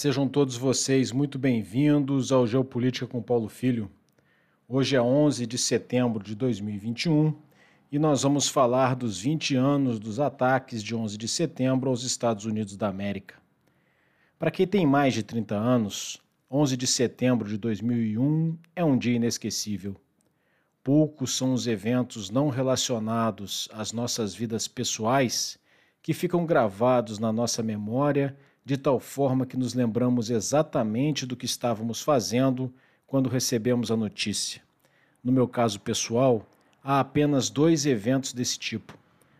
sejam todos vocês muito bem-vindos ao Geopolítica com Paulo Filho. Hoje é 11 de setembro de 2021 e nós vamos falar dos 20 anos dos ataques de 11 de setembro aos Estados Unidos da América. Para quem tem mais de 30 anos, 11 de setembro de 2001 é um dia inesquecível. Poucos são os eventos não relacionados às nossas vidas pessoais que ficam gravados na nossa memória de tal forma que nos lembramos exatamente do que estávamos fazendo quando recebemos a notícia. No meu caso pessoal, há apenas dois eventos desse tipo: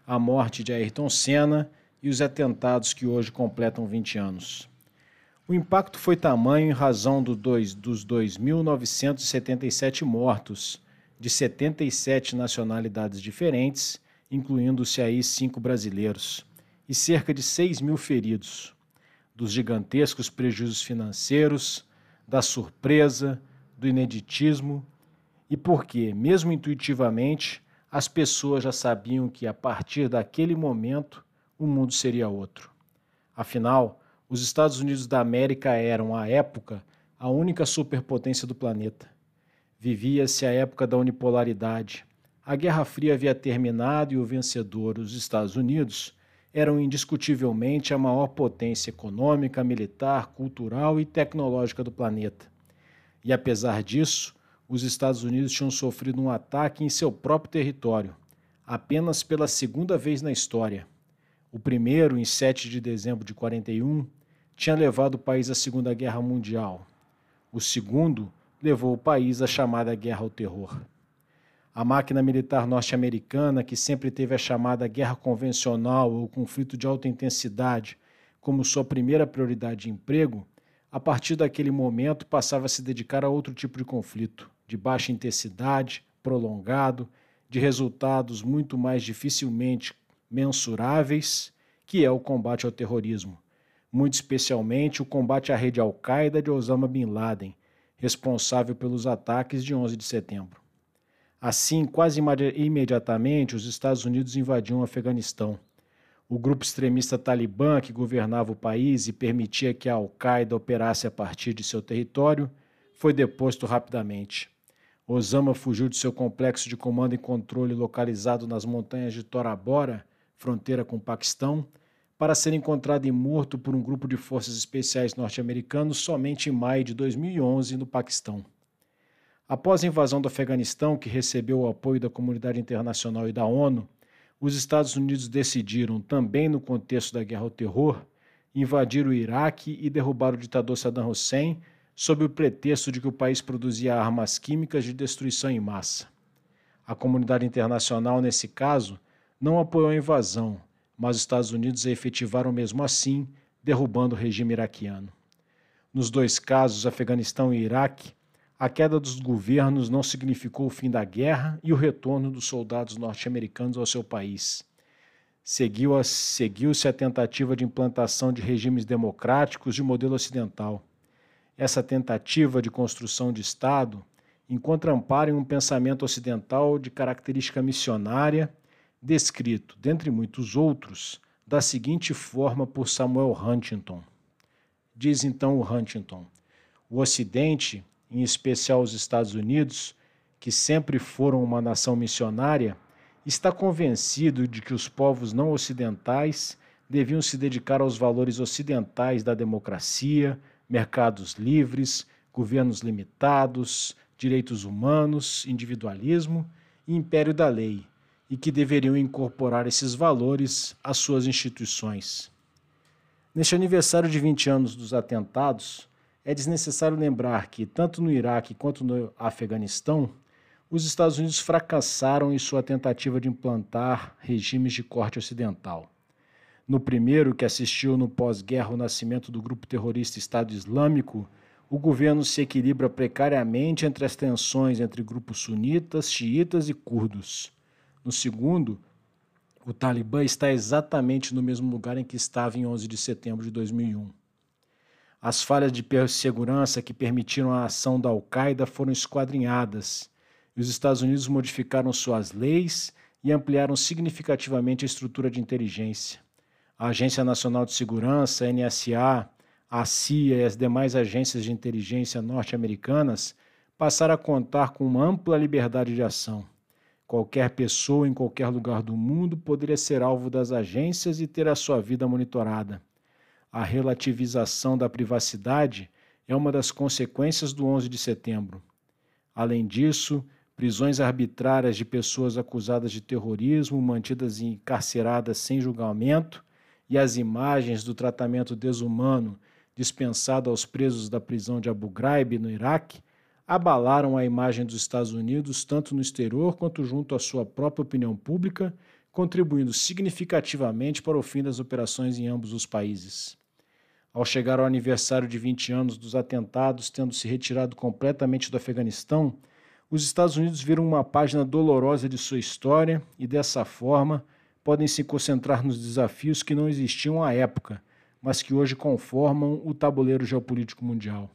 a morte de Ayrton Senna e os atentados que hoje completam 20 anos. O impacto foi tamanho em razão do dois, dos 2.977 mortos, de 77 nacionalidades diferentes, incluindo-se aí cinco brasileiros, e cerca de 6 mil feridos dos gigantescos prejuízos financeiros, da surpresa, do ineditismo e porque, mesmo intuitivamente, as pessoas já sabiam que a partir daquele momento o mundo seria outro. Afinal, os Estados Unidos da América eram, à época, a única superpotência do planeta. Vivia-se a época da unipolaridade. A Guerra Fria havia terminado e o vencedor, os Estados Unidos, eram indiscutivelmente a maior potência econômica, militar, cultural e tecnológica do planeta. E apesar disso, os Estados Unidos tinham sofrido um ataque em seu próprio território, apenas pela segunda vez na história. O primeiro, em 7 de dezembro de 41, tinha levado o país à Segunda Guerra Mundial. O segundo levou o país à chamada Guerra ao Terror. A máquina militar norte-americana, que sempre teve a chamada guerra convencional ou conflito de alta intensidade como sua primeira prioridade de emprego, a partir daquele momento passava a se dedicar a outro tipo de conflito, de baixa intensidade, prolongado, de resultados muito mais dificilmente mensuráveis, que é o combate ao terrorismo, muito especialmente o combate à rede Al-Qaeda de Osama Bin Laden, responsável pelos ataques de 11 de setembro. Assim, quase imediatamente, os Estados Unidos invadiam o Afeganistão. O grupo extremista Talibã, que governava o país e permitia que a Al-Qaeda operasse a partir de seu território, foi deposto rapidamente. Osama fugiu de seu complexo de comando e controle localizado nas montanhas de Tora Bora, fronteira com o Paquistão, para ser encontrado e morto por um grupo de forças especiais norte-americanos somente em maio de 2011 no Paquistão. Após a invasão do Afeganistão, que recebeu o apoio da comunidade internacional e da ONU, os Estados Unidos decidiram, também no contexto da guerra ao terror, invadir o Iraque e derrubar o ditador Saddam Hussein sob o pretexto de que o país produzia armas químicas de destruição em massa. A comunidade internacional, nesse caso, não apoiou a invasão, mas os Estados Unidos a efetivaram mesmo assim, derrubando o regime iraquiano. Nos dois casos, Afeganistão e Iraque, a queda dos governos não significou o fim da guerra e o retorno dos soldados norte-americanos ao seu país. Seguiu-se seguiu a tentativa de implantação de regimes democráticos de modelo ocidental. Essa tentativa de construção de Estado encontra amparo em um pensamento ocidental de característica missionária, descrito, dentre muitos outros, da seguinte forma por Samuel Huntington. Diz então o Huntington: o Ocidente em especial os Estados Unidos, que sempre foram uma nação missionária, está convencido de que os povos não ocidentais deviam se dedicar aos valores ocidentais da democracia, mercados livres, governos limitados, direitos humanos, individualismo e império da lei, e que deveriam incorporar esses valores às suas instituições. Neste aniversário de 20 anos dos atentados, é desnecessário lembrar que, tanto no Iraque quanto no Afeganistão, os Estados Unidos fracassaram em sua tentativa de implantar regimes de corte ocidental. No primeiro, que assistiu no pós-guerra ao nascimento do grupo terrorista Estado Islâmico, o governo se equilibra precariamente entre as tensões entre grupos sunitas, xiitas e curdos. No segundo, o Talibã está exatamente no mesmo lugar em que estava em 11 de setembro de 2001. As falhas de segurança que permitiram a ação da Al-Qaeda foram esquadrinhadas e os Estados Unidos modificaram suas leis e ampliaram significativamente a estrutura de inteligência. A Agência Nacional de Segurança, NSA, a CIA e as demais agências de inteligência norte-americanas passaram a contar com uma ampla liberdade de ação. Qualquer pessoa em qualquer lugar do mundo poderia ser alvo das agências e ter a sua vida monitorada. A relativização da privacidade é uma das consequências do 11 de setembro. Além disso, prisões arbitrárias de pessoas acusadas de terrorismo, mantidas encarceradas sem julgamento, e as imagens do tratamento desumano dispensado aos presos da prisão de Abu Ghraib, no Iraque, abalaram a imagem dos Estados Unidos tanto no exterior quanto junto à sua própria opinião pública, contribuindo significativamente para o fim das operações em ambos os países. Ao chegar ao aniversário de 20 anos dos atentados, tendo se retirado completamente do Afeganistão, os Estados Unidos viram uma página dolorosa de sua história e, dessa forma, podem se concentrar nos desafios que não existiam à época, mas que hoje conformam o tabuleiro geopolítico mundial.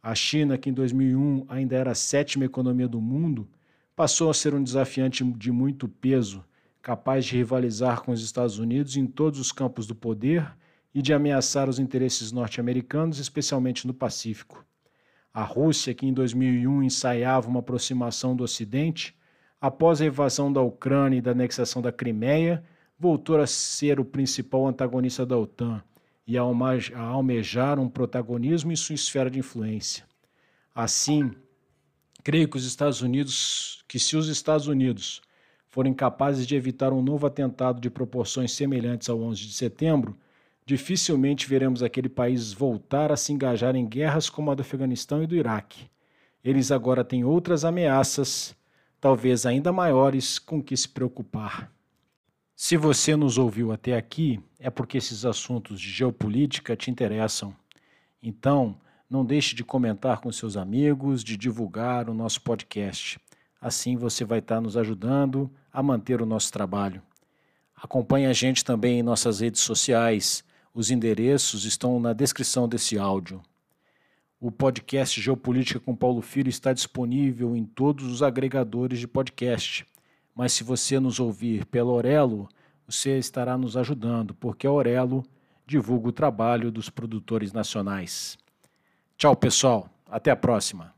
A China, que em 2001 ainda era a sétima economia do mundo, passou a ser um desafiante de muito peso, capaz de rivalizar com os Estados Unidos em todos os campos do poder e de ameaçar os interesses norte-americanos, especialmente no Pacífico. A Rússia, que em 2001 ensaiava uma aproximação do Ocidente, após a invasão da Ucrânia e da anexação da Crimeia, voltou a ser o principal antagonista da OTAN e a almejar um protagonismo em sua esfera de influência. Assim, creio que os Estados Unidos, que se os Estados Unidos forem capazes de evitar um novo atentado de proporções semelhantes ao 11 de setembro, dificilmente veremos aquele país voltar a se engajar em guerras como a do Afeganistão e do Iraque. Eles agora têm outras ameaças, talvez ainda maiores, com que se preocupar. Se você nos ouviu até aqui, é porque esses assuntos de geopolítica te interessam. Então, não deixe de comentar com seus amigos, de divulgar o nosso podcast. Assim você vai estar nos ajudando a manter o nosso trabalho. Acompanhe a gente também em nossas redes sociais. Os endereços estão na descrição desse áudio. O podcast Geopolítica com Paulo Filho está disponível em todos os agregadores de podcast mas se você nos ouvir pelo Orelo, você estará nos ajudando, porque a Orelo divulga o trabalho dos produtores nacionais. Tchau, pessoal. Até a próxima.